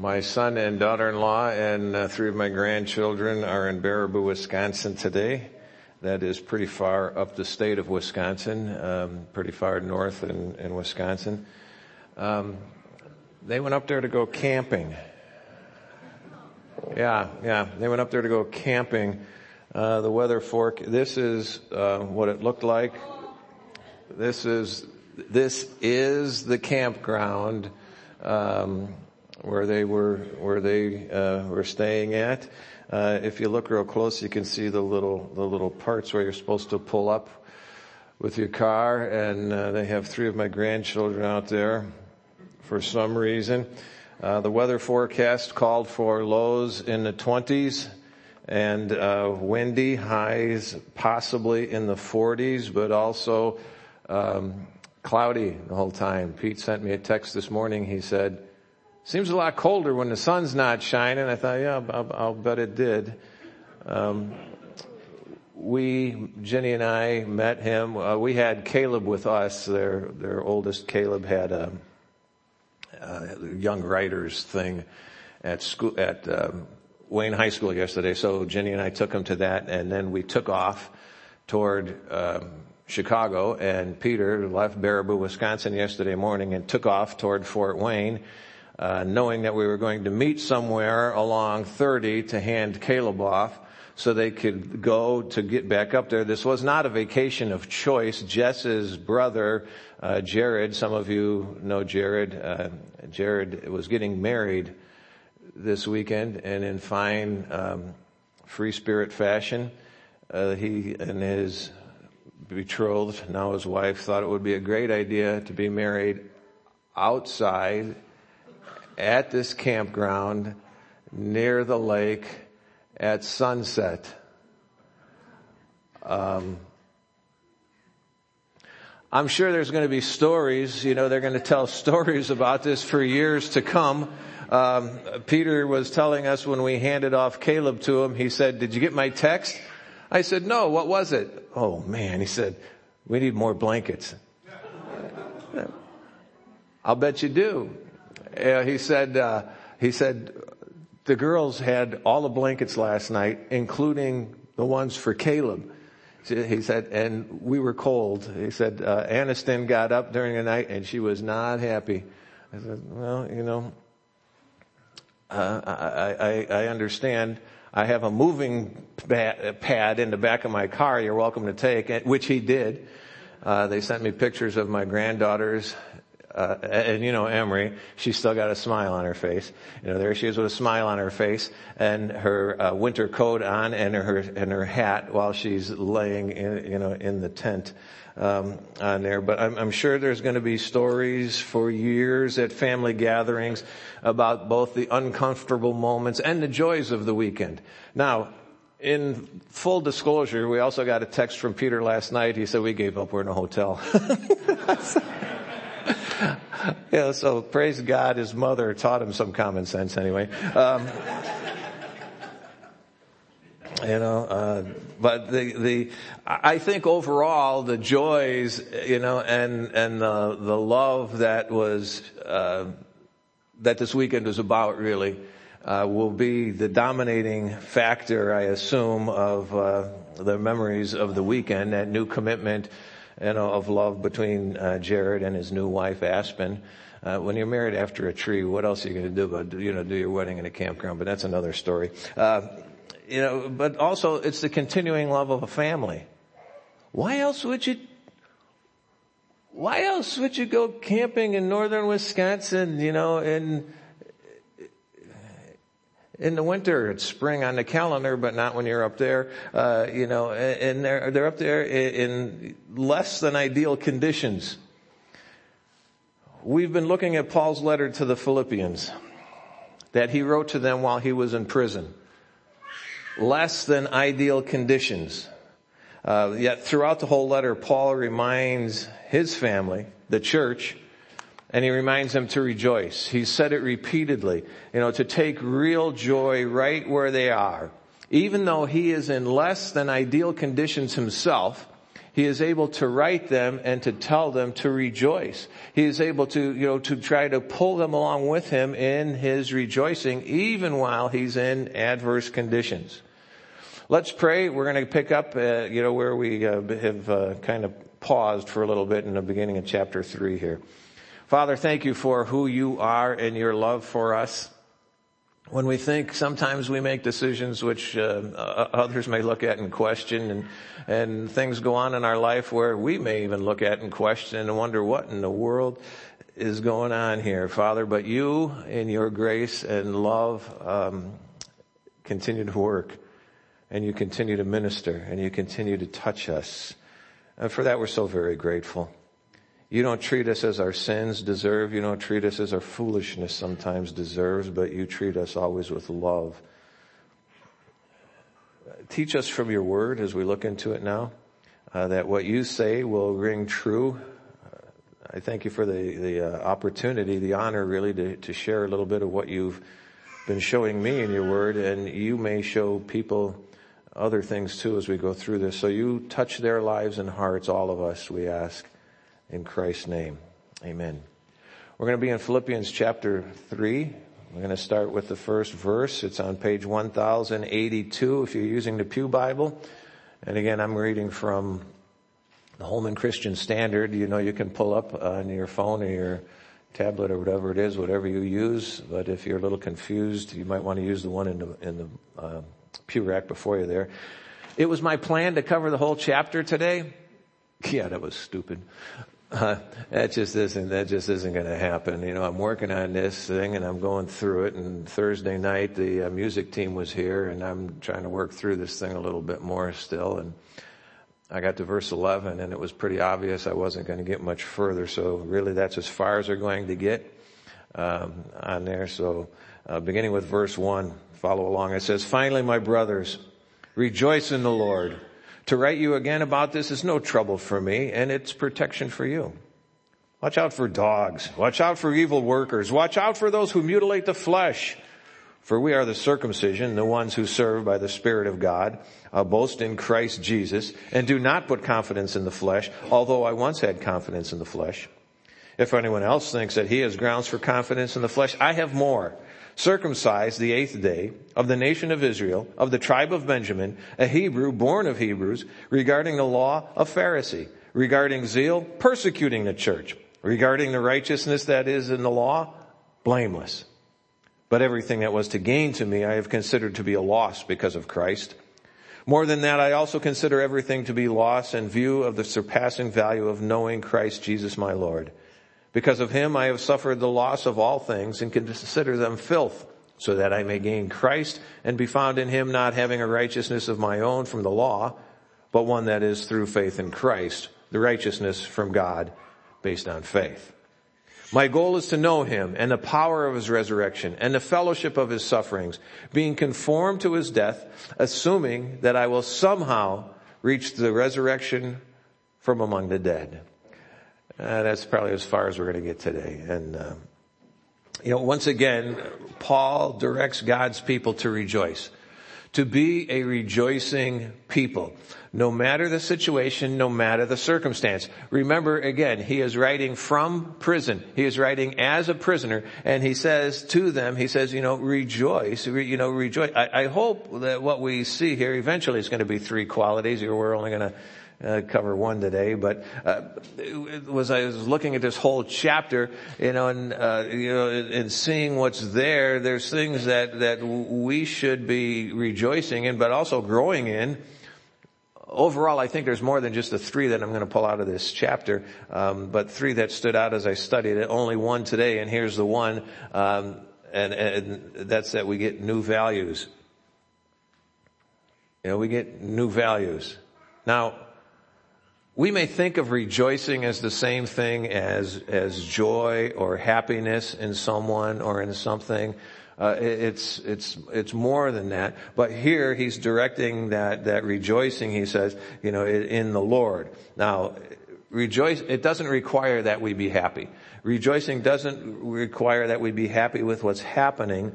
My son and daughter-in-law and uh, three of my grandchildren are in Baraboo, Wisconsin today. That is pretty far up the state of Wisconsin, um, pretty far north in, in Wisconsin. Um, they went up there to go camping. Yeah, yeah, they went up there to go camping. Uh, the weather fork. This is uh, what it looked like. This is this is the campground um, where they were where they uh, were staying at. Uh, if you look real close, you can see the little the little parts where you're supposed to pull up with your car, and uh, they have three of my grandchildren out there for some reason. Uh, the weather forecast called for lows in the 20s and uh, windy highs possibly in the 40s, but also um, cloudy the whole time. Pete sent me a text this morning. He said, Seems a lot colder when the sun's not shining. I thought, yeah, I'll, I'll bet it did. Um, we, Jenny and I met him. Uh, we had Caleb with us. Their, their oldest Caleb had a, a young writers thing at school, at um, Wayne High School yesterday. So Jenny and I took him to that and then we took off toward, um, Chicago and Peter left Baraboo, Wisconsin yesterday morning and took off toward Fort Wayne uh, knowing that we were going to meet somewhere along 30 to hand Caleb off so they could go to get back up there. This was not a vacation of choice. Jess's brother, uh, Jared, some of you know Jared, uh, Jared was getting married this weekend and in fine, um, free spirit fashion, uh, he and his betrothed, now his wife, thought it would be a great idea to be married outside at this campground near the lake at sunset. Um, I'm sure there's going to be stories, you know, they're going to tell stories about this for years to come. Um, Peter was telling us when we handed off Caleb to him, he said, did you get my text? I said, no, what was it? Oh man, he said, we need more blankets. I'll bet you do. Uh, he said, uh, he said, the girls had all the blankets last night, including the ones for Caleb. He said, and we were cold. He said, uh, Aniston got up during the night and she was not happy. I said, well, you know, uh, I, I, I understand. I have a moving pad in the back of my car you're welcome to take, which he did. Uh, they sent me pictures of my granddaughters uh, and you know Emery, she's still got a smile on her face. You know, there she is with a smile on her face and her uh, winter coat on and her and her hat while she's laying in you know in the tent um, on there. But I'm, I'm sure there's going to be stories for years at family gatherings about both the uncomfortable moments and the joys of the weekend. Now, in full disclosure, we also got a text from Peter last night. He said we gave up. We're in a hotel. yeah, so praise God, his mother taught him some common sense anyway. Um, you know, uh, but the, the, I think overall the joys, you know, and, and the, the love that was, uh, that this weekend was about really, uh, will be the dominating factor, I assume, of, uh, the memories of the weekend, that new commitment, you know, of love between uh, Jared and his new wife Aspen. Uh, when you're married after a tree, what else are you going to do but you know do your wedding in a campground? But that's another story. Uh, you know, but also it's the continuing love of a family. Why else would you? Why else would you go camping in northern Wisconsin? You know, in in the winter. It's spring on the calendar, but not when you're up there. Uh, you know, and they're they're up there in less than ideal conditions. We've been looking at Paul's letter to the Philippians that he wrote to them while he was in prison. Less than ideal conditions. Uh, yet throughout the whole letter, Paul reminds his family, the church, and he reminds them to rejoice. He said it repeatedly, you know, to take real joy right where they are. Even though he is in less than ideal conditions himself, He is able to write them and to tell them to rejoice. He is able to, you know, to try to pull them along with him in his rejoicing even while he's in adverse conditions. Let's pray. We're going to pick up, uh, you know, where we uh, have uh, kind of paused for a little bit in the beginning of chapter three here. Father, thank you for who you are and your love for us. When we think sometimes we make decisions which uh, others may look at and question and and things go on in our life where we may even look at and question and wonder what in the world is going on here. Father but you in your grace and love um, continue to work and you continue to minister and you continue to touch us. And for that we're so very grateful you don't treat us as our sins deserve. You don't treat us as our foolishness sometimes deserves, but you treat us always with love. Teach us from your word as we look into it now, uh, that what you say will ring true. Uh, I thank you for the, the uh, opportunity, the honor really to, to share a little bit of what you've been showing me in your word and you may show people other things too as we go through this. So you touch their lives and hearts, all of us, we ask in Christ's name. Amen. We're going to be in Philippians chapter 3. We're going to start with the first verse. It's on page 1082 if you're using the Pew Bible. And again, I'm reading from the Holman Christian Standard. You know, you can pull up on your phone or your tablet or whatever it is, whatever you use. But if you're a little confused, you might want to use the one in the, in the uh, pew rack before you there. It was my plan to cover the whole chapter today. Yeah, that was stupid uh, that just isn't that just isn't going to happen. You know, I'm working on this thing and I'm going through it. And Thursday night, the uh, music team was here, and I'm trying to work through this thing a little bit more still. And I got to verse 11, and it was pretty obvious I wasn't going to get much further. So really, that's as far as they're going to get um, on there. So uh, beginning with verse one, follow along. It says, "Finally, my brothers, rejoice in the Lord." To write you again about this is no trouble for me and it's protection for you. Watch out for dogs. Watch out for evil workers. Watch out for those who mutilate the flesh. For we are the circumcision, the ones who serve by the Spirit of God, uh, boast in Christ Jesus, and do not put confidence in the flesh, although I once had confidence in the flesh. If anyone else thinks that he has grounds for confidence in the flesh, I have more circumcised the eighth day of the nation of Israel, of the tribe of Benjamin, a Hebrew born of Hebrews, regarding the law of Pharisee, regarding zeal, persecuting the church, regarding the righteousness that is in the law, blameless. But everything that was to gain to me I have considered to be a loss because of Christ. More than that, I also consider everything to be loss in view of the surpassing value of knowing Christ Jesus my Lord because of him I have suffered the loss of all things and consider them filth so that I may gain Christ and be found in him not having a righteousness of my own from the law, but one that is through faith in Christ, the righteousness from God based on faith. My goal is to know him and the power of his resurrection and the fellowship of his sufferings, being conformed to his death, assuming that I will somehow reach the resurrection from among the dead. Uh, that's probably as far as we're going to get today. And, uh, you know, once again, Paul directs God's people to rejoice, to be a rejoicing people, no matter the situation, no matter the circumstance. Remember again, he is writing from prison. He is writing as a prisoner and he says to them, he says, you know, rejoice, you know, rejoice. I, I hope that what we see here eventually is going to be three qualities. or We're only going to uh, cover one today, but uh, was I was looking at this whole chapter, you know, and uh, you know, and seeing what's there. There's things that that we should be rejoicing in, but also growing in. Overall, I think there's more than just the three that I'm going to pull out of this chapter, um, but three that stood out as I studied it. Only one today, and here's the one, um, and, and that's that we get new values. You know, we get new values. Now, we may think of rejoicing as the same thing as, as joy or happiness in someone or in something. Uh, it's, it's, it's more than that. But here he's directing that, that rejoicing, he says, you know, in the Lord. Now, rejoice, it doesn't require that we be happy. Rejoicing doesn't require that we be happy with what's happening,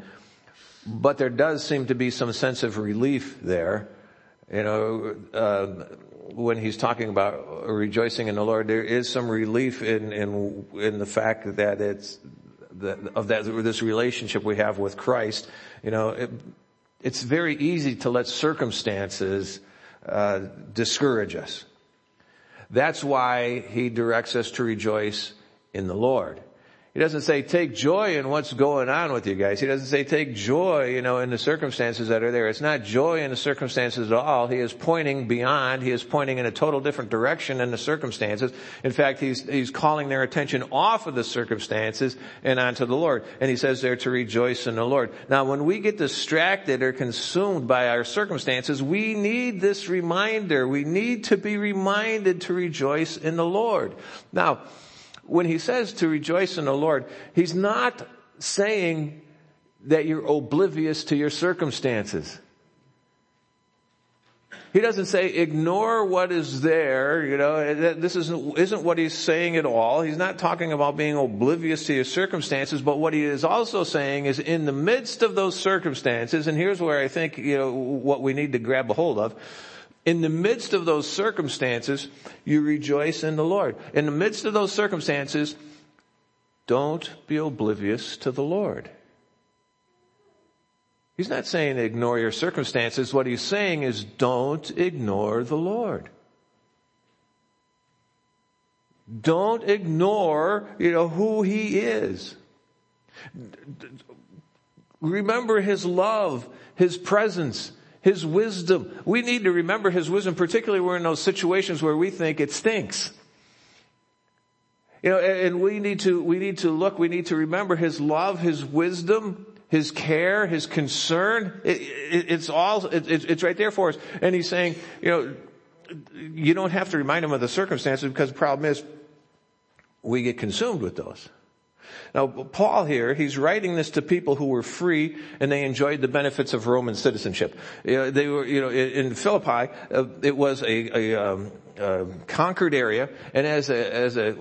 but there does seem to be some sense of relief there You know, uh, when he's talking about rejoicing in the Lord, there is some relief in, in, in the fact that it's, that, of that, this relationship we have with Christ. You know, it, it's very easy to let circumstances, uh, discourage us. That's why he directs us to rejoice in the Lord. He doesn't say take joy in what's going on with you guys. He doesn't say take joy, you know, in the circumstances that are there. It's not joy in the circumstances at all. He is pointing beyond. He is pointing in a total different direction than the circumstances. In fact, he's, he's calling their attention off of the circumstances and onto the Lord. And he says there to rejoice in the Lord. Now, when we get distracted or consumed by our circumstances, we need this reminder. We need to be reminded to rejoice in the Lord. Now, when he says to rejoice in the Lord, he's not saying that you're oblivious to your circumstances. He doesn't say ignore what is there, you know, this isn't, isn't what he's saying at all. He's not talking about being oblivious to your circumstances, but what he is also saying is in the midst of those circumstances, and here's where I think, you know, what we need to grab a hold of, in the midst of those circumstances, you rejoice in the Lord. In the midst of those circumstances, don't be oblivious to the Lord. He's not saying ignore your circumstances. What he's saying is don't ignore the Lord. Don't ignore, you know, who he is. Remember his love, his presence, his wisdom. We need to remember His wisdom, particularly we're in those situations where we think it stinks. You know, and we need to, we need to look, we need to remember His love, His wisdom, His care, His concern. It, it, it's all, it, it's right there for us. And He's saying, you know, you don't have to remind Him of the circumstances because the problem is we get consumed with those. Now, Paul here, he's writing this to people who were free and they enjoyed the benefits of Roman citizenship. They were, you know, in Philippi, uh, it was a, a, um, a, conquered area, and as a, as a,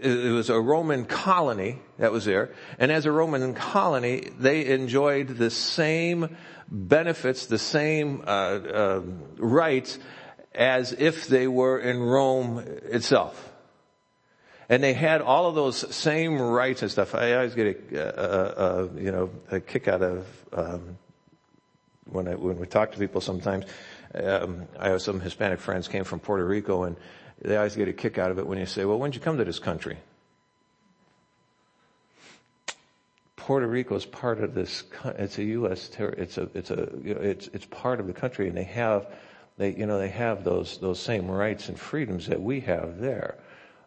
it was a Roman colony that was there, and as a Roman colony, they enjoyed the same benefits, the same uh, uh, rights as if they were in Rome itself. And they had all of those same rights and stuff. I always get a, a, a you know, a kick out of, um, when I, when we talk to people sometimes, um, I have some Hispanic friends came from Puerto Rico and they always get a kick out of it when you say, well, when did you come to this country? Puerto Rico is part of this. It's a U.S. Ter- it's a it's a you know, it's it's part of the country, and they have they you know they have those those same rights and freedoms that we have there.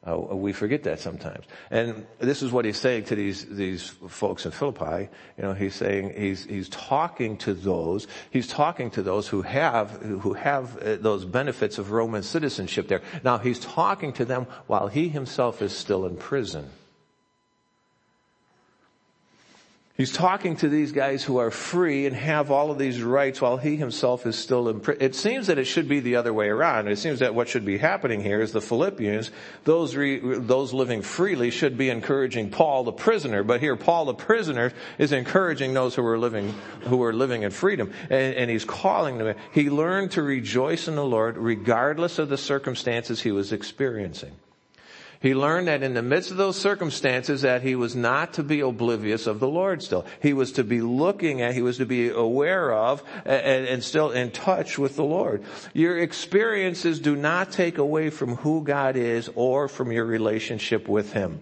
Uh, we forget that sometimes. And this is what he's saying to these, these folks in Philippi. You know, he's saying, he's, he's talking to those, he's talking to those who have, who have uh, those benefits of Roman citizenship there. Now he's talking to them while he himself is still in prison. He's talking to these guys who are free and have all of these rights while he himself is still in prison. It seems that it should be the other way around. It seems that what should be happening here is the Philippians, those, re, those living freely should be encouraging Paul the prisoner, but here Paul the prisoner is encouraging those who are living, who are living in freedom. And, and he's calling them, he learned to rejoice in the Lord regardless of the circumstances he was experiencing. He learned that in the midst of those circumstances that he was not to be oblivious of the Lord still. He was to be looking at, he was to be aware of and, and still in touch with the Lord. Your experiences do not take away from who God is or from your relationship with Him.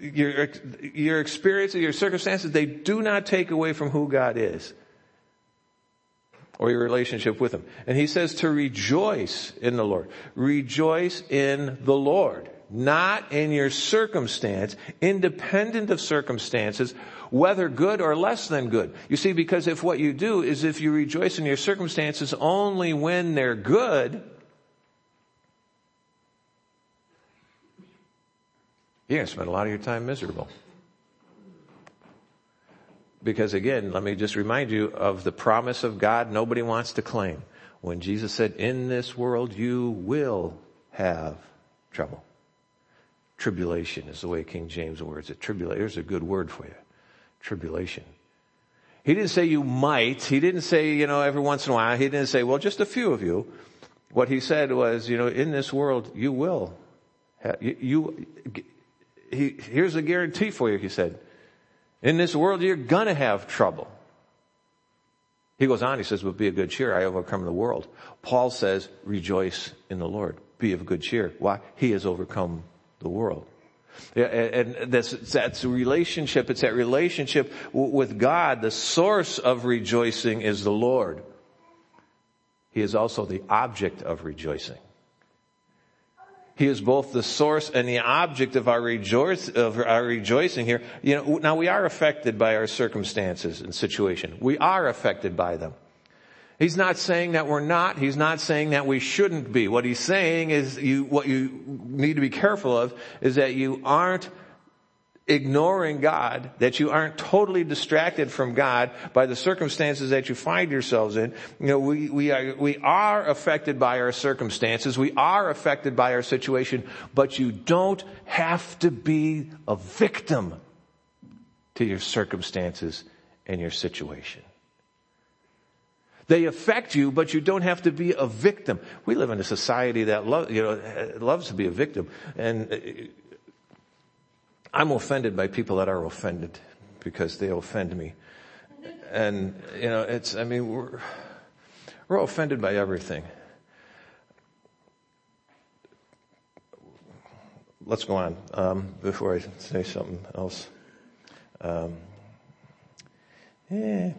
Your, your experiences, your circumstances, they do not take away from who God is or your relationship with Him. And He says to rejoice in the Lord. Rejoice in the Lord. Not in your circumstance, independent of circumstances, whether good or less than good. You see, because if what you do is if you rejoice in your circumstances only when they're good, you're going to spend a lot of your time miserable. Because again, let me just remind you of the promise of God nobody wants to claim. When Jesus said, in this world you will have trouble. Tribulation is the way King James words it. Tribulation, there's a good word for you. Tribulation. He didn't say you might. He didn't say, you know, every once in a while. He didn't say, well, just a few of you. What he said was, you know, in this world, you will. You, you he, here's a guarantee for you, he said. In this world, you're gonna have trouble. He goes on, he says, but be of good cheer. I overcome the world. Paul says, rejoice in the Lord. Be of good cheer. Why? He has overcome the world. And that's, that's relationship. It's that relationship with God. The source of rejoicing is the Lord. He is also the object of rejoicing. He is both the source and the object of our, rejoice, of our rejoicing here. You know, now we are affected by our circumstances and situation. We are affected by them. He's not saying that we're not. He's not saying that we shouldn't be. What he's saying is you, what you need to be careful of is that you aren't ignoring God, that you aren't totally distracted from God by the circumstances that you find yourselves in. You know, we, we are, we are affected by our circumstances. We are affected by our situation, but you don't have to be a victim to your circumstances and your situation. They affect you, but you don't have to be a victim. We live in a society that lo- you know, loves to be a victim. And uh, I'm offended by people that are offended because they offend me. And, you know, it's, I mean, we're, we're offended by everything. Let's go on, um, before I say something else. Um, yeah.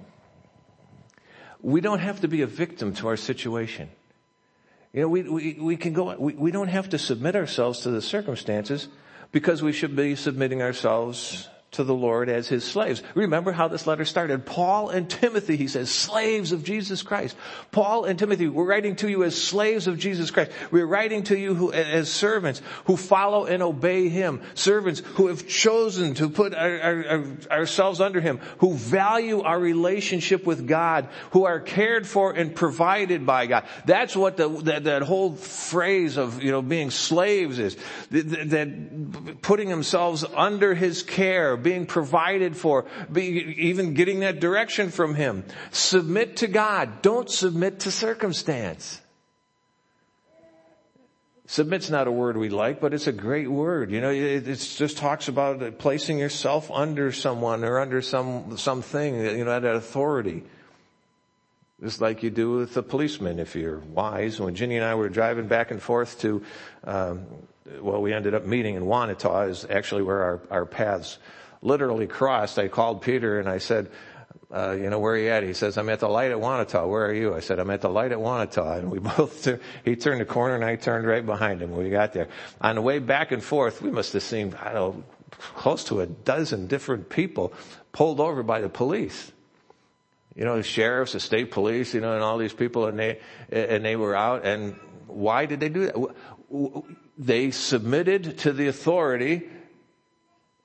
We don't have to be a victim to our situation. You know, we, we, we can go, we, we don't have to submit ourselves to the circumstances because we should be submitting ourselves to the Lord as his slaves. Remember how this letter started. Paul and Timothy, he says, slaves of Jesus Christ. Paul and Timothy, we're writing to you as slaves of Jesus Christ. We're writing to you who, as servants who follow and obey him. Servants who have chosen to put our, our, ourselves under him, who value our relationship with God, who are cared for and provided by God. That's what the, that, that whole phrase of, you know, being slaves is. That, that putting themselves under his care, being provided for, even getting that direction from Him. Submit to God. Don't submit to circumstance. Submit's not a word we like, but it's a great word. You know, it, it just talks about placing yourself under someone or under some, something, you know, that authority. Just like you do with a policeman if you're wise. When Ginny and I were driving back and forth to, um, well, we ended up meeting in Wanatah is actually where our, our paths literally crossed, I called Peter and I said, uh, you know, where are you at? He says, I'm at the light at Wanatah. Where are you? I said, I'm at the light at Wanatah. And we both, he turned the corner and I turned right behind him we got there. On the way back and forth, we must have seen, I don't know, close to a dozen different people pulled over by the police. You know, the sheriffs, the state police, you know, and all these people and they, and they were out and why did they do that? They submitted to the authority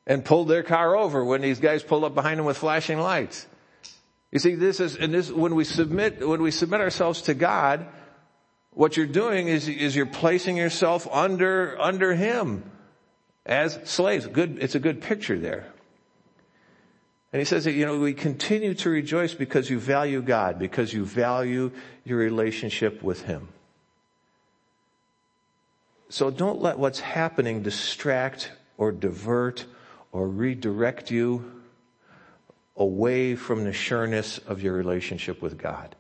and pulled their car over when these guys pulled up behind them with flashing lights. You see, this is, and this, when we submit, when we submit ourselves to God, what you're doing is, is you're placing yourself under, under Him as slaves. Good, it's a good picture there. And he says that, you know, we continue to rejoice because you value God, because you value your relationship with Him. So don't let what's happening distract or divert or redirect you away from the sureness of your relationship with God.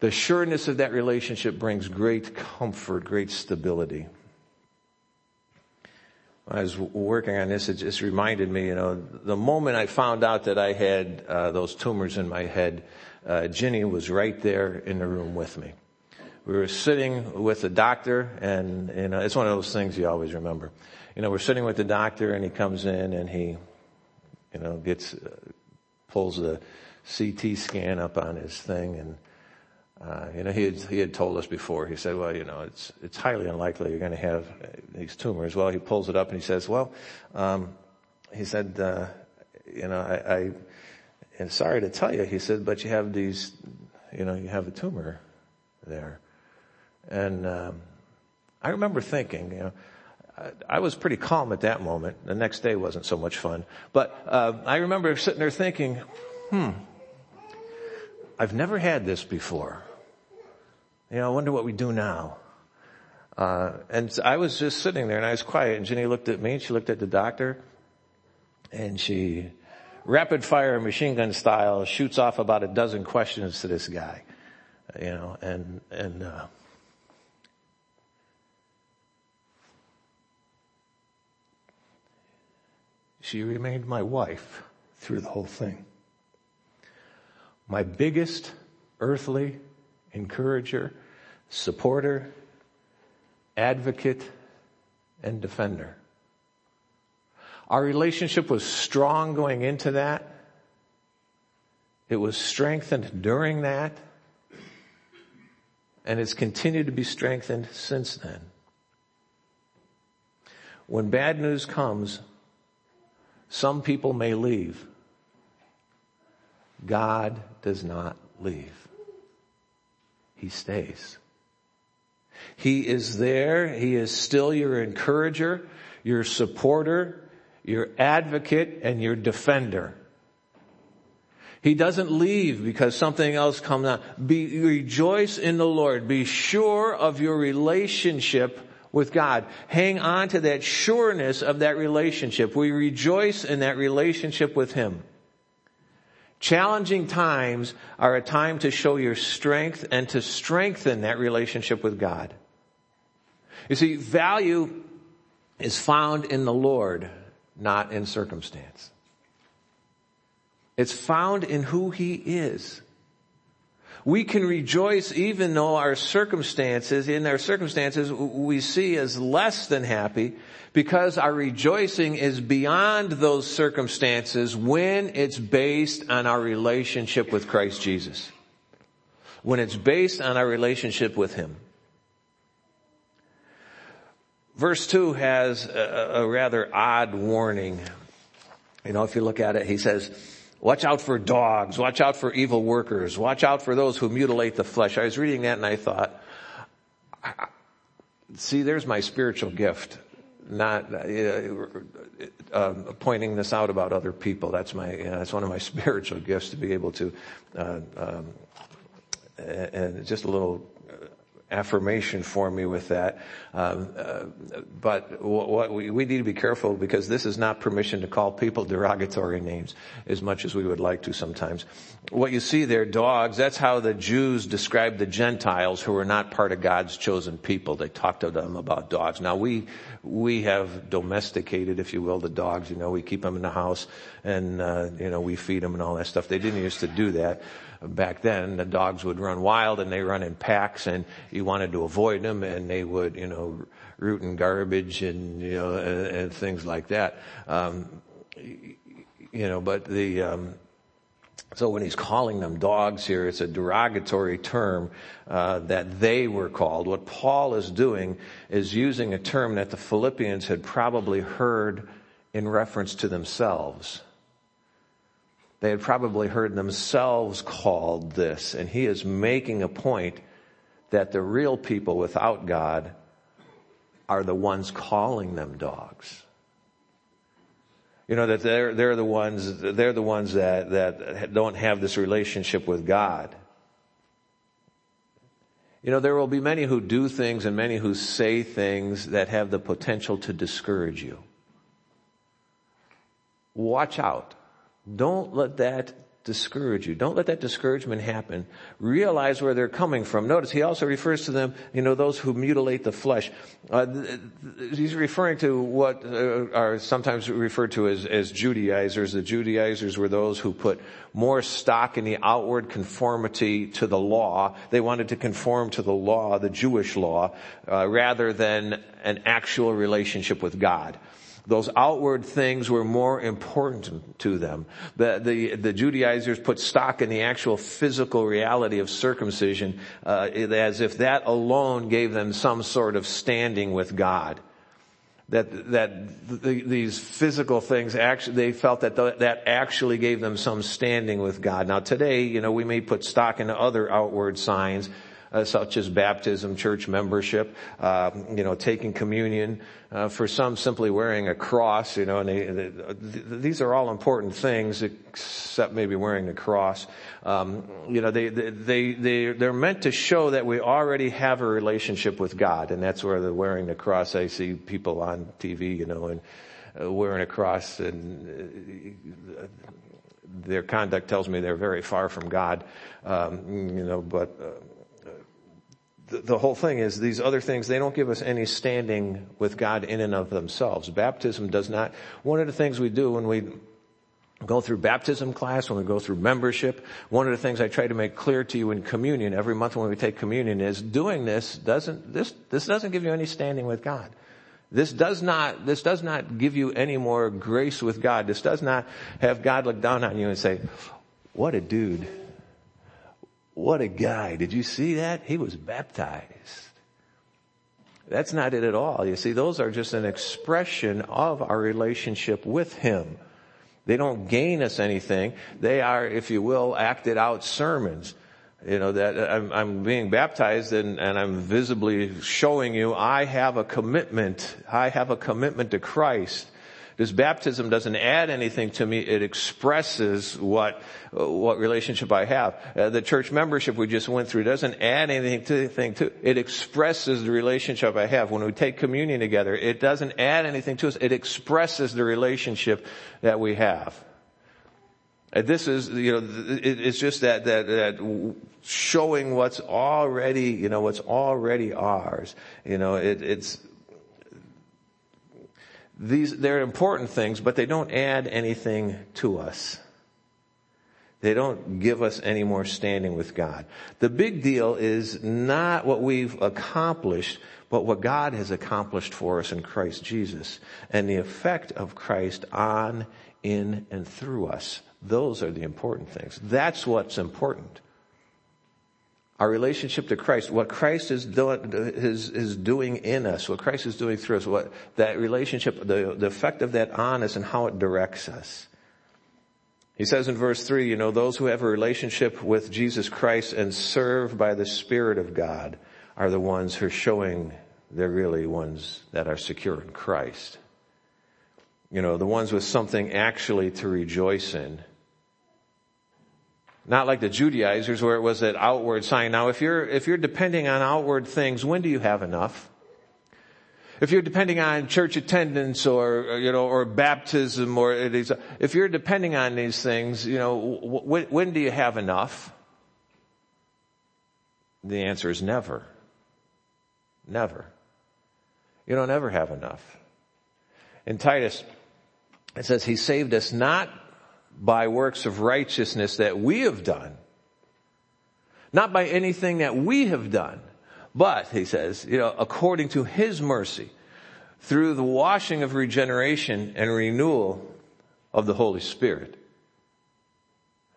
The sureness of that relationship brings great comfort, great stability. I was working on this, it just reminded me, you know, the moment I found out that I had uh, those tumors in my head, uh, Ginny was right there in the room with me. We were sitting with the doctor, and you know, it's one of those things you always remember you know, we're sitting with the doctor and he comes in and he, you know, gets, uh, pulls the CT scan up on his thing and, uh, you know, he had, he had told us before, he said, well, you know, it's, it's highly unlikely you're going to have these tumors. Well, he pulls it up and he says, well, um, he said, uh, you know, I, I am sorry to tell you, he said, but you have these, you know, you have a tumor there. And, um, I remember thinking, you know, I was pretty calm at that moment. The next day wasn't so much fun. But uh, I remember sitting there thinking, hmm, I've never had this before. You know, I wonder what we do now. Uh, and I was just sitting there and I was quiet and Jenny looked at me and she looked at the doctor and she rapid fire machine gun style shoots off about a dozen questions to this guy, you know, and, and, uh, she remained my wife through the whole thing. My biggest earthly encourager, supporter, advocate, and defender. Our relationship was strong going into that. It was strengthened during that. And it's continued to be strengthened since then. When bad news comes, some people may leave. God does not leave. He stays. He is there. He is still your encourager, your supporter, your advocate, and your defender. He doesn't leave because something else comes on. Be, rejoice in the Lord. Be sure of your relationship with God. Hang on to that sureness of that relationship. We rejoice in that relationship with Him. Challenging times are a time to show your strength and to strengthen that relationship with God. You see, value is found in the Lord, not in circumstance. It's found in who He is. We can rejoice even though our circumstances, in our circumstances, we see as less than happy because our rejoicing is beyond those circumstances when it's based on our relationship with Christ Jesus. When it's based on our relationship with Him. Verse 2 has a, a rather odd warning. You know, if you look at it, he says, watch out for dogs, watch out for evil workers, watch out for those who mutilate the flesh. I was reading that and I thought, see, there's my spiritual gift. Not uh, uh, pointing this out about other people. That's my. Uh, that's one of my spiritual gifts to be able to, uh, um, and just a little affirmation for me with that. Um, uh, but what we, we, need to be careful because this is not permission to call people derogatory names as much as we would like to sometimes. What you see there, dogs, that's how the Jews described the Gentiles who were not part of God's chosen people. They talked to them about dogs. Now we, we have domesticated, if you will, the dogs. You know, we keep them in the house and, uh, you know, we feed them and all that stuff. They didn't used to do that back then the dogs would run wild and they run in packs and you wanted to avoid them and they would, you know, root in garbage and, you know, and, and things like that. Um, you know, but the, um, so when he's calling them dogs here, it's a derogatory term uh, that they were called. What Paul is doing is using a term that the Philippians had probably heard in reference to themselves. They had probably heard themselves called this, and he is making a point that the real people without God are the ones calling them dogs. You know, that they're, they're the ones, they're the ones that, that don't have this relationship with God. You know, there will be many who do things and many who say things that have the potential to discourage you. Watch out. Don't let that discourage you. Don't let that discouragement happen. Realize where they're coming from. Notice he also refers to them, you know, those who mutilate the flesh. Uh, he's referring to what uh, are sometimes referred to as, as Judaizers. The Judaizers were those who put more stock in the outward conformity to the law. They wanted to conform to the law, the Jewish law, uh, rather than an actual relationship with God. Those outward things were more important to them. The, the, the Judaizers put stock in the actual physical reality of circumcision uh, as if that alone gave them some sort of standing with God. That, that the, these physical things actually, they felt that that actually gave them some standing with God. Now today, you know, we may put stock in other outward signs, uh, such as baptism, church membership, uh, you know, taking communion. Uh, for some, simply wearing a cross. You know, and they, they, these are all important things, except maybe wearing the cross. Um, you know, they they they they're meant to show that we already have a relationship with God, and that's where the wearing the cross. I see people on TV, you know, and uh, wearing a cross and. Uh, their conduct tells me they're very far from God, um, you know, but uh, the, whole thing is these other things, they don't give us any standing with God in and of themselves. Baptism does not, one of the things we do when we go through baptism class, when we go through membership, one of the things I try to make clear to you in communion every month when we take communion is doing this doesn't, this, this doesn't give you any standing with God. This does not, this does not give you any more grace with God. This does not have God look down on you and say, what a dude. What a guy. Did you see that? He was baptized. That's not it at all. You see, those are just an expression of our relationship with Him. They don't gain us anything. They are, if you will, acted out sermons you know that uh, I'm, I'm being baptized and, and, I'm visibly showing you I have a commitment. I have a commitment to Christ. This baptism doesn't add anything to me. It expresses what what relationship I have. Uh, the church membership we just went through doesn't add anything to anything to. It expresses the relationship I have. When we take communion together, it doesn't add anything to us. It expresses the relationship that we have. This is, you know, it's just that, that, that showing what's already, you know, what's already ours. You know, it, it's, these, they're important things, but they don't add anything to us. They don't give us any more standing with God. The big deal is not what we've accomplished, but what God has accomplished for us in Christ Jesus and the effect of Christ on, in, and through us. Those are the important things. That's what's important. Our relationship to Christ, what Christ is doing, is, is doing in us, what Christ is doing through us, what that relationship, the, the effect of that on us and how it directs us. He says in verse three, you know, those who have a relationship with Jesus Christ and serve by the Spirit of God are the ones who are showing they're really ones that are secure in Christ. You know, the ones with something actually to rejoice in. Not like the Judaizers where it was that outward sign. Now if you're, if you're depending on outward things, when do you have enough? If you're depending on church attendance or, you know, or baptism or if you're depending on these things, you know, when, when do you have enough? The answer is never. Never. You don't ever have enough. In Titus, it says, He saved us not by works of righteousness that we have done, not by anything that we have done, but, he says, you know, according to his mercy, through the washing of regeneration and renewal of the Holy Spirit.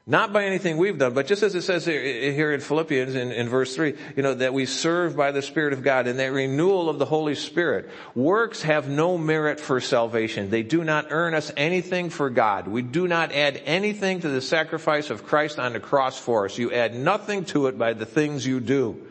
Not by anything we've done, but just as it says here in Philippians in, in, verse 3, you know, that we serve by the Spirit of God and that renewal of the Holy Spirit. Works have no merit for salvation. They do not earn us anything for God. We do not add anything to the sacrifice of Christ on the cross for us. You add nothing to it by the things you do.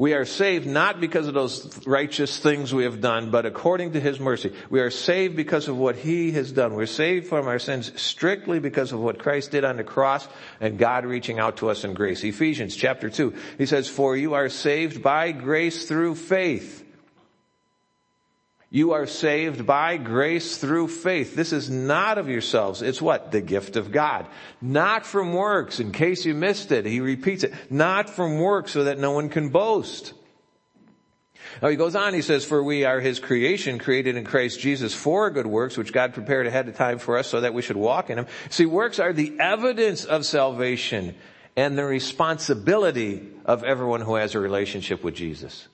We are saved not because of those righteous things we have done, but according to His mercy. We are saved because of what He has done. We're saved from our sins strictly because of what Christ did on the cross and God reaching out to us in grace. Ephesians chapter 2, He says, For you are saved by grace through faith. You are saved by grace through faith. This is not of yourselves. It's what? The gift of God. Not from works, in case you missed it. He repeats it. Not from works so that no one can boast. Now he goes on, he says, for we are his creation created in Christ Jesus for good works, which God prepared ahead of time for us so that we should walk in them. See, works are the evidence of salvation and the responsibility of everyone who has a relationship with Jesus.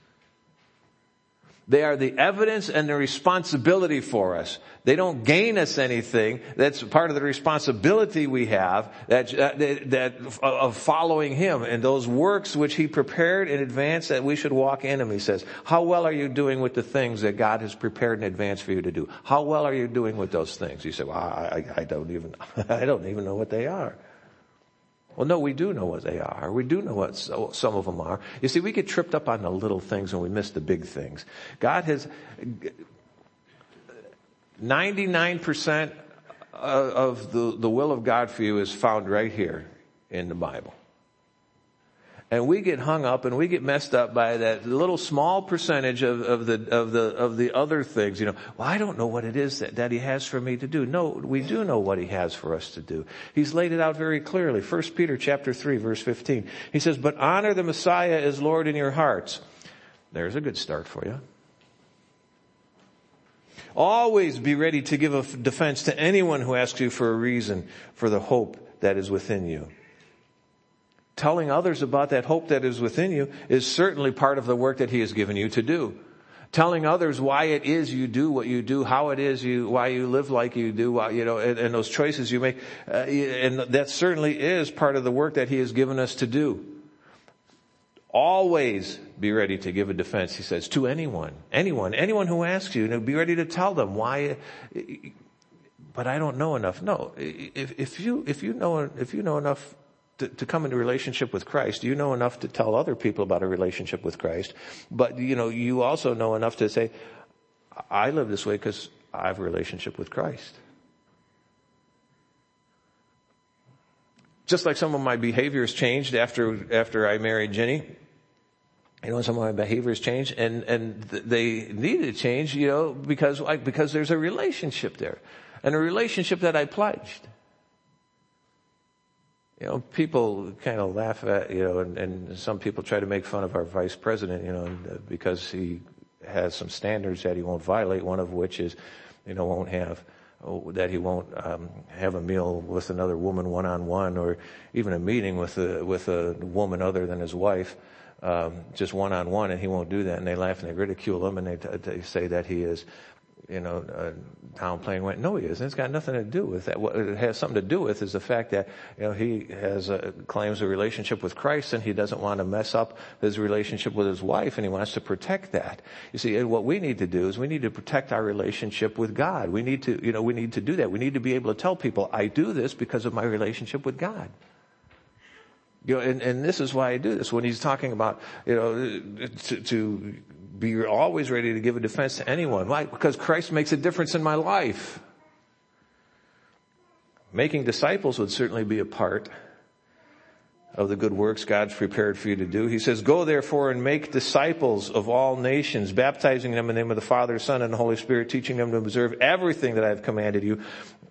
They are the evidence and the responsibility for us. They don't gain us anything. That's part of the responsibility we have that, uh, that, that, uh, of following Him and those works which He prepared in advance that we should walk in Him. He says, how well are you doing with the things that God has prepared in advance for you to do? How well are you doing with those things? You say, well, I, I don't even, I don't even know what they are. Well, no, we do know what they are. We do know what some of them are. You see, we get tripped up on the little things and we miss the big things. God has 99% of the, the will of God for you is found right here in the Bible. And we get hung up and we get messed up by that little small percentage of, of the, of the, of the other things. You know, well, I don't know what it is that, that he has for me to do. No, we do know what he has for us to do. He's laid it out very clearly. First Peter chapter 3 verse 15. He says, but honor the Messiah as Lord in your hearts. There's a good start for you. Always be ready to give a defense to anyone who asks you for a reason for the hope that is within you telling others about that hope that is within you is certainly part of the work that he has given you to do. Telling others why it is you do what you do, how it is you, why you live like you do, why, you know, and, and, those choices you make, uh, and that certainly is part of the work that he has given us to do. Always be ready to give a defense, he says, to anyone, anyone, anyone who asks you, and be ready to tell them why, but I don't know enough. No, if, if you, if you know, if you know enough to, to, come into relationship with Christ, you know enough to tell other people about a relationship with Christ, but you know, you also know enough to say, I live this way because I have a relationship with Christ. Just like some of my behaviors changed after, after I married Jenny. You know, some of my behaviors changed and, and they needed to change, you know, because, because there's a relationship there and a relationship that I pledged you know, people kind of laugh at, you know, and, and some people try to make fun of our vice president, you know, because he has some standards that he won't violate, one of which is, you know, won't have, that he won't um, have a meal with another woman one on one or even a meeting with a, with a woman other than his wife, um, just one on one, and he won't do that. And they laugh and they ridicule him and they, they say that he is you know, uh, downplaying went, no, he isn't. It's got nothing to do with that. What it has something to do with is the fact that, you know, he has a, claims a relationship with Christ and he doesn't want to mess up his relationship with his wife and he wants to protect that. You see, what we need to do is we need to protect our relationship with God. We need to, you know, we need to do that. We need to be able to tell people, I do this because of my relationship with God. You know, and, and this is why I do this. When he's talking about, you know, to, to be always ready to give a defense to anyone. Why? Because Christ makes a difference in my life. Making disciples would certainly be a part of the good works God's prepared for you to do. He says, go therefore and make disciples of all nations, baptizing them in the name of the Father, Son, and the Holy Spirit, teaching them to observe everything that I have commanded you.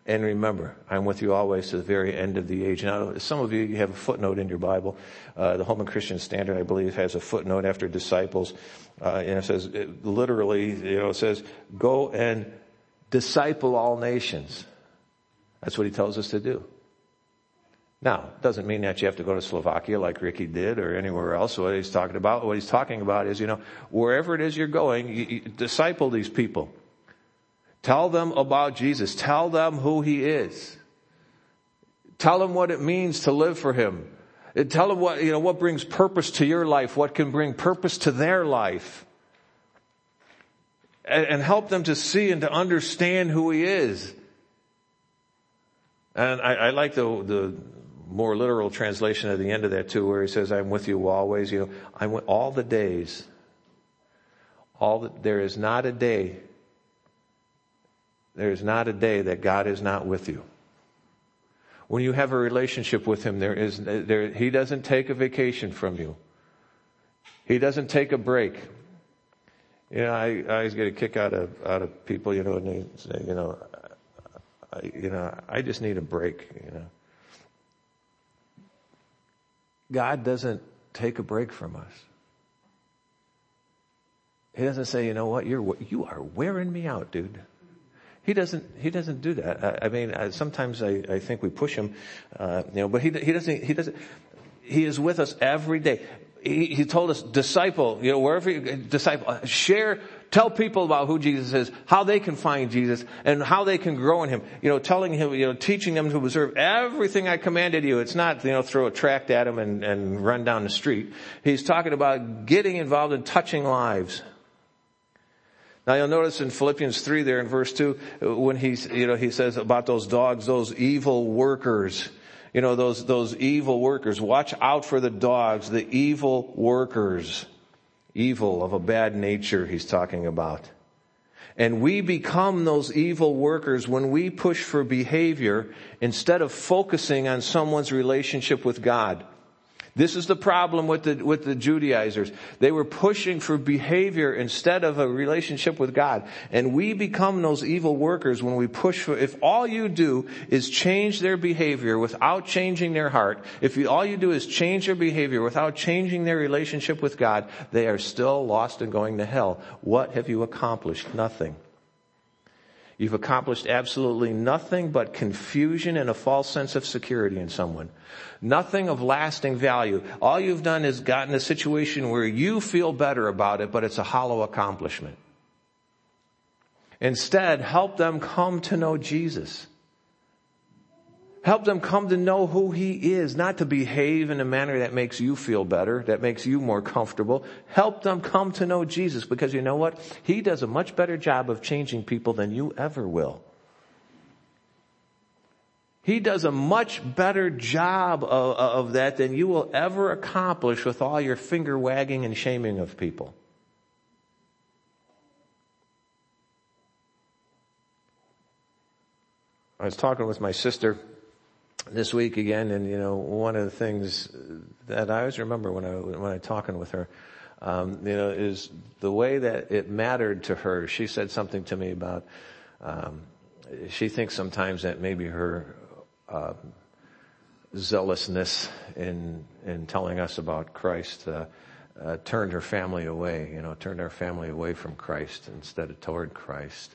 And remember, I'm with you always to the very end of the age. Now, some of you, you have a footnote in your Bible. Uh, the Holman Christian Standard, I believe, has a footnote after disciples. Uh, and it says, it literally, you know, it says, go and disciple all nations. That's what he tells us to do. Now, it doesn't mean that you have to go to Slovakia like Ricky did or anywhere else. What he's talking about, what he's talking about is, you know, wherever it is you're going, you, you disciple these people. Tell them about Jesus. Tell them who he is. Tell them what it means to live for him. Tell them what, you know, what brings purpose to your life, what can bring purpose to their life. And, and help them to see and to understand who he is. And I, I like the, the more literal translation at the end of that too, where he says, I'm with you always, you know, I'm with all the days. All the, there is not a day, there is not a day that God is not with you. When you have a relationship with Him, there is, there, He doesn't take a vacation from you. He doesn't take a break. You know, I, I always get a kick out of, out of people, you know, and they say, you know, I, you know, I just need a break, you know. God doesn't take a break from us. He doesn't say, you know what, you're, you are wearing me out, dude. He doesn't, he doesn't do that. I, I mean, I, sometimes I, I think we push him, uh, you know, but he, he doesn't, he doesn't, he is with us every day. He, he told us, disciple, you know, wherever you, disciple, share, tell people about who Jesus is, how they can find Jesus, and how they can grow in Him. You know, telling him, you know, teaching them to observe everything I commanded you. It's not, you know, throw a tract at Him and, and run down the street. He's talking about getting involved in touching lives. Now you'll notice in Philippians 3 there in verse 2, uh, when he's, you know, he says about those dogs, those evil workers, You know, those, those evil workers. Watch out for the dogs, the evil workers. Evil of a bad nature he's talking about. And we become those evil workers when we push for behavior instead of focusing on someone's relationship with God. This is the problem with the, with the Judaizers. They were pushing for behavior instead of a relationship with God. And we become those evil workers when we push for, if all you do is change their behavior without changing their heart, if you, all you do is change their behavior without changing their relationship with God, they are still lost and going to hell. What have you accomplished? Nothing. You've accomplished absolutely nothing but confusion and a false sense of security in someone. Nothing of lasting value. All you've done is gotten a situation where you feel better about it, but it's a hollow accomplishment. Instead, help them come to know Jesus. Help them come to know who He is, not to behave in a manner that makes you feel better, that makes you more comfortable. Help them come to know Jesus because you know what? He does a much better job of changing people than you ever will. He does a much better job of, of that than you will ever accomplish with all your finger wagging and shaming of people. I was talking with my sister this week again, and you know, one of the things that I always remember when I when I talking with her, um, you know, is the way that it mattered to her. She said something to me about um, she thinks sometimes that maybe her uh, zealousness in in telling us about Christ. Uh, uh, turned her family away, you know, turned our family away from Christ instead of toward Christ.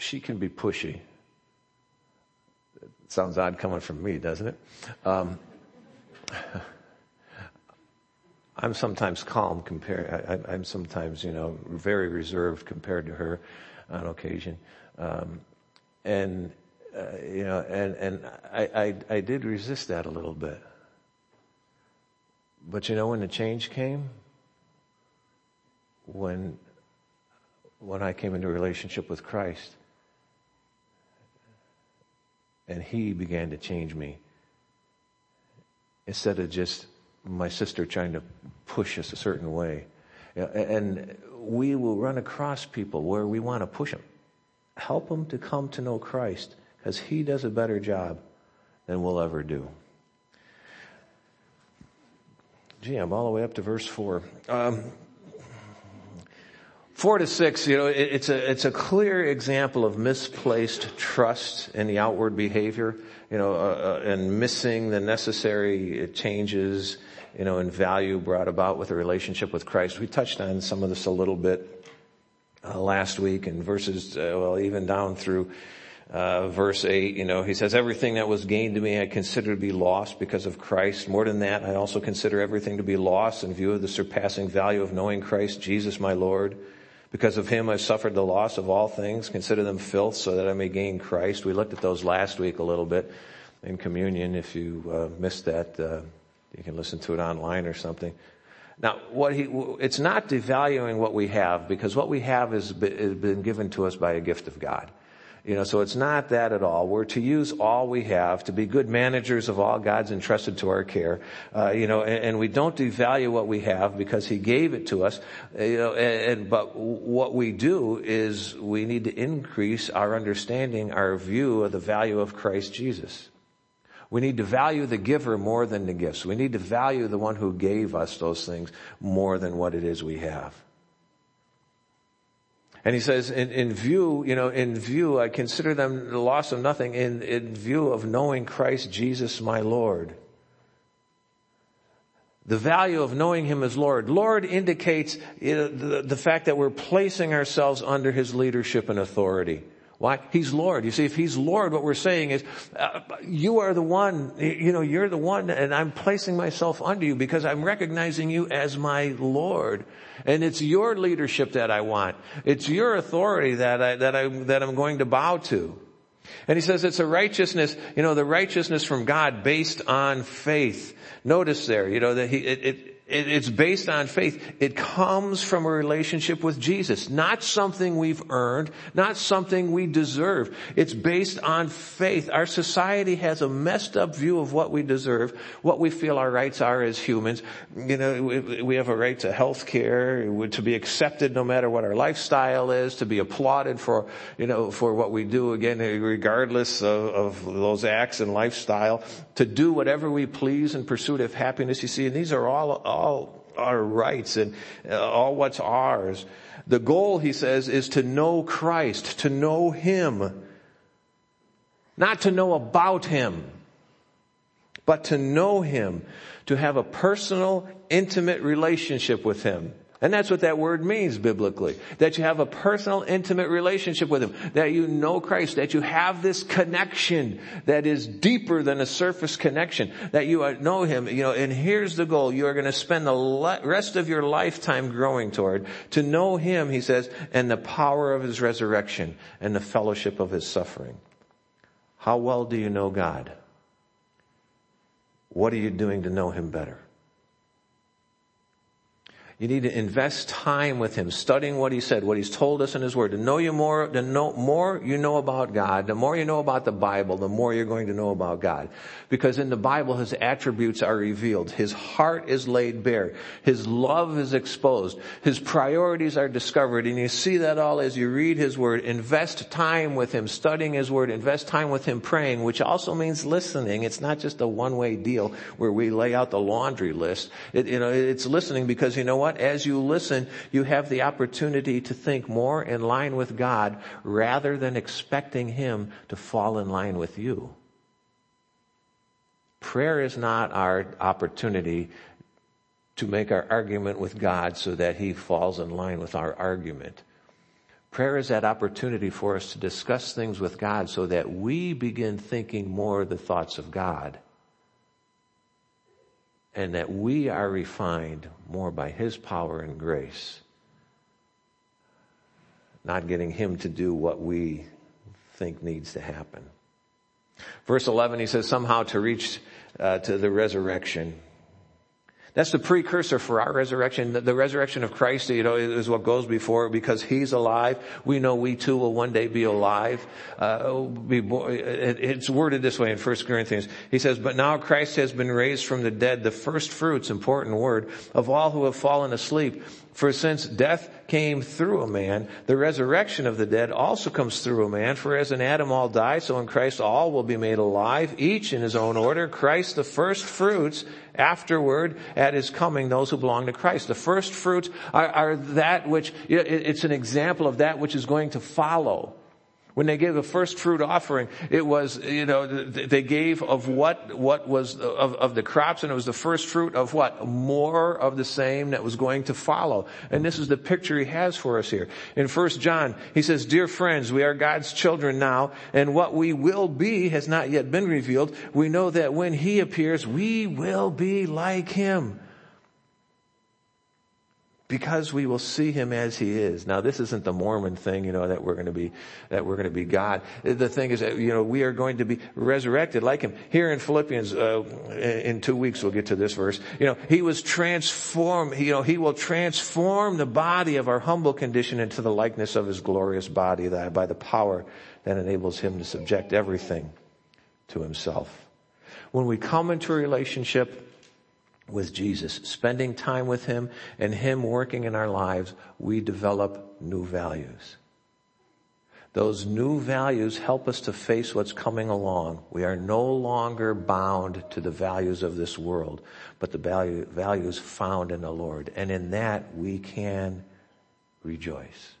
She can be pushy. It sounds odd coming from me, doesn't it? Um, I'm sometimes calm compared, I, am sometimes, you know, very reserved compared to her on occasion. Um, and, uh, you know, and, and I, I, I did resist that a little bit. But you know when the change came? When, when I came into a relationship with Christ and he began to change me. Instead of just my sister trying to push us a certain way. And we will run across people where we want to push them. Help them to come to know Christ because he does a better job than we'll ever do. Gee, I'm all the way up to verse 4. Um, Four to six, you know, it's a, it's a clear example of misplaced trust in the outward behavior, you know, uh, uh, and missing the necessary changes, you know, in value brought about with a relationship with Christ. We touched on some of this a little bit uh, last week in verses, uh, well, even down through uh, verse 8, you know, he says, everything that was gained to me I consider to be lost because of Christ. More than that, I also consider everything to be lost in view of the surpassing value of knowing Christ Jesus my Lord because of him I've suffered the loss of all things. Consider them filth so that I may gain Christ. We looked at those last week a little bit in communion. If you uh, missed that, uh, you can listen to it online or something. Now, what he, it's not devaluing what we have because what we have is been given to us by a gift of God. You know, so it's not that at all. We're to use all we have to be good managers of all God's entrusted to our care. Uh, you know, and, and, we don't devalue what we have because He gave it to us. Uh, you know, and, and, but what we do is we need to increase our understanding, our view of the value of Christ Jesus. We need to value the giver more than the gifts. We need to value the one who gave us those things more than what it is we have. And he says, in, in, view, you know, in view, I consider them the loss of nothing in, in view of knowing Christ Jesus my Lord. The value of knowing Him as Lord. Lord indicates you know, the, the fact that we're placing ourselves under His leadership and authority. Why? He's Lord. You see, if He's Lord, what we're saying is, uh, you are the one, you know, you're the one and I'm placing myself under you because I'm recognizing you as my Lord. And it's your leadership that I want. It's your authority that I, that I, that I'm going to bow to. And he says it's a righteousness, you know, the righteousness from God based on faith. Notice there, you know, that he, it, it it's based on faith. It comes from a relationship with Jesus, not something we've earned, not something we deserve. It's based on faith. Our society has a messed up view of what we deserve, what we feel our rights are as humans. You know, we have a right to health care, to be accepted no matter what our lifestyle is, to be applauded for, you know, for what we do again, regardless of, of those acts and lifestyle, to do whatever we please in pursuit of happiness. You see, and these are all, all our rights and uh, all what's ours. The goal, he says, is to know Christ, to know Him. Not to know about Him, but to know Him, to have a personal, intimate relationship with Him. And that's what that word means biblically. That you have a personal, intimate relationship with Him. That you know Christ. That you have this connection that is deeper than a surface connection. That you know Him. You know, and here's the goal. You are going to spend the rest of your lifetime growing toward. To know Him, He says, and the power of His resurrection and the fellowship of His suffering. How well do you know God? What are you doing to know Him better? You need to invest time with Him, studying what He said, what He's told us in His Word. To know you more, the know, more you know about God, the more you know about the Bible, the more you're going to know about God. Because in the Bible, His attributes are revealed. His heart is laid bare. His love is exposed. His priorities are discovered. And you see that all as you read His Word. Invest time with Him, studying His Word. Invest time with Him praying, which also means listening. It's not just a one-way deal where we lay out the laundry list. It, you know, it's listening because you know what? What? As you listen, you have the opportunity to think more in line with God rather than expecting Him to fall in line with you. Prayer is not our opportunity to make our argument with God so that He falls in line with our argument. Prayer is that opportunity for us to discuss things with God so that we begin thinking more the thoughts of God and that we are refined more by His power and grace, not getting Him to do what we think needs to happen. Verse 11, he says, somehow to reach uh, to the resurrection. That's the precursor for our resurrection. The, the, resurrection of Christ, you know, is what goes before because He's alive. We know we too will one day be alive. Uh, be it, it's worded this way in 1 Corinthians. He says, but now Christ has been raised from the dead, the first fruits, important word, of all who have fallen asleep. For since death came through a man, the resurrection of the dead also comes through a man. For as in Adam all die, so in Christ all will be made alive, each in his own order. Christ the first fruits, afterward at his coming those who belong to Christ. The first fruits are, are that which, it's an example of that which is going to follow. When they gave the first fruit offering, it was, you know, they gave of what, what was of, of the crops and it was the first fruit of what? More of the same that was going to follow. And this is the picture he has for us here. In first John, he says, dear friends, we are God's children now and what we will be has not yet been revealed. We know that when he appears, we will be like him because we will see him as he is. Now this isn't the Mormon thing, you know, that we're going to be, that we're going to be God. The thing is that, you know, we are going to be resurrected like him. Here in Philippians, uh, in two weeks we'll get to this verse, you know, he was transformed, you know, he will transform the body of our humble condition into the likeness of his glorious body by the power that enables him to subject everything to himself. When we come into a relationship with Jesus, spending time with Him and Him working in our lives, we develop new values. Those new values help us to face what's coming along. We are no longer bound to the values of this world, but the value, values found in the Lord. And in that we can rejoice.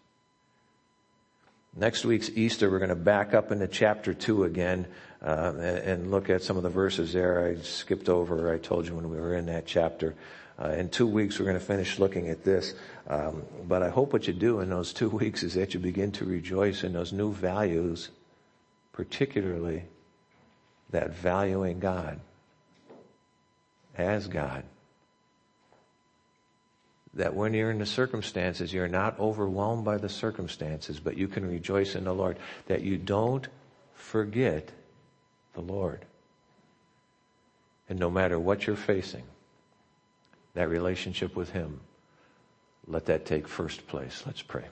Next week's Easter, we're going to back up into chapter 2 again uh, and look at some of the verses there I skipped over. I told you when we were in that chapter. Uh, in two weeks, we're going to finish looking at this. Um, but I hope what you do in those two weeks is that you begin to rejoice in those new values, particularly that valuing God as God. That when you're in the circumstances, you're not overwhelmed by the circumstances, but you can rejoice in the Lord. That you don't forget the Lord. And no matter what you're facing, that relationship with Him, let that take first place. Let's pray.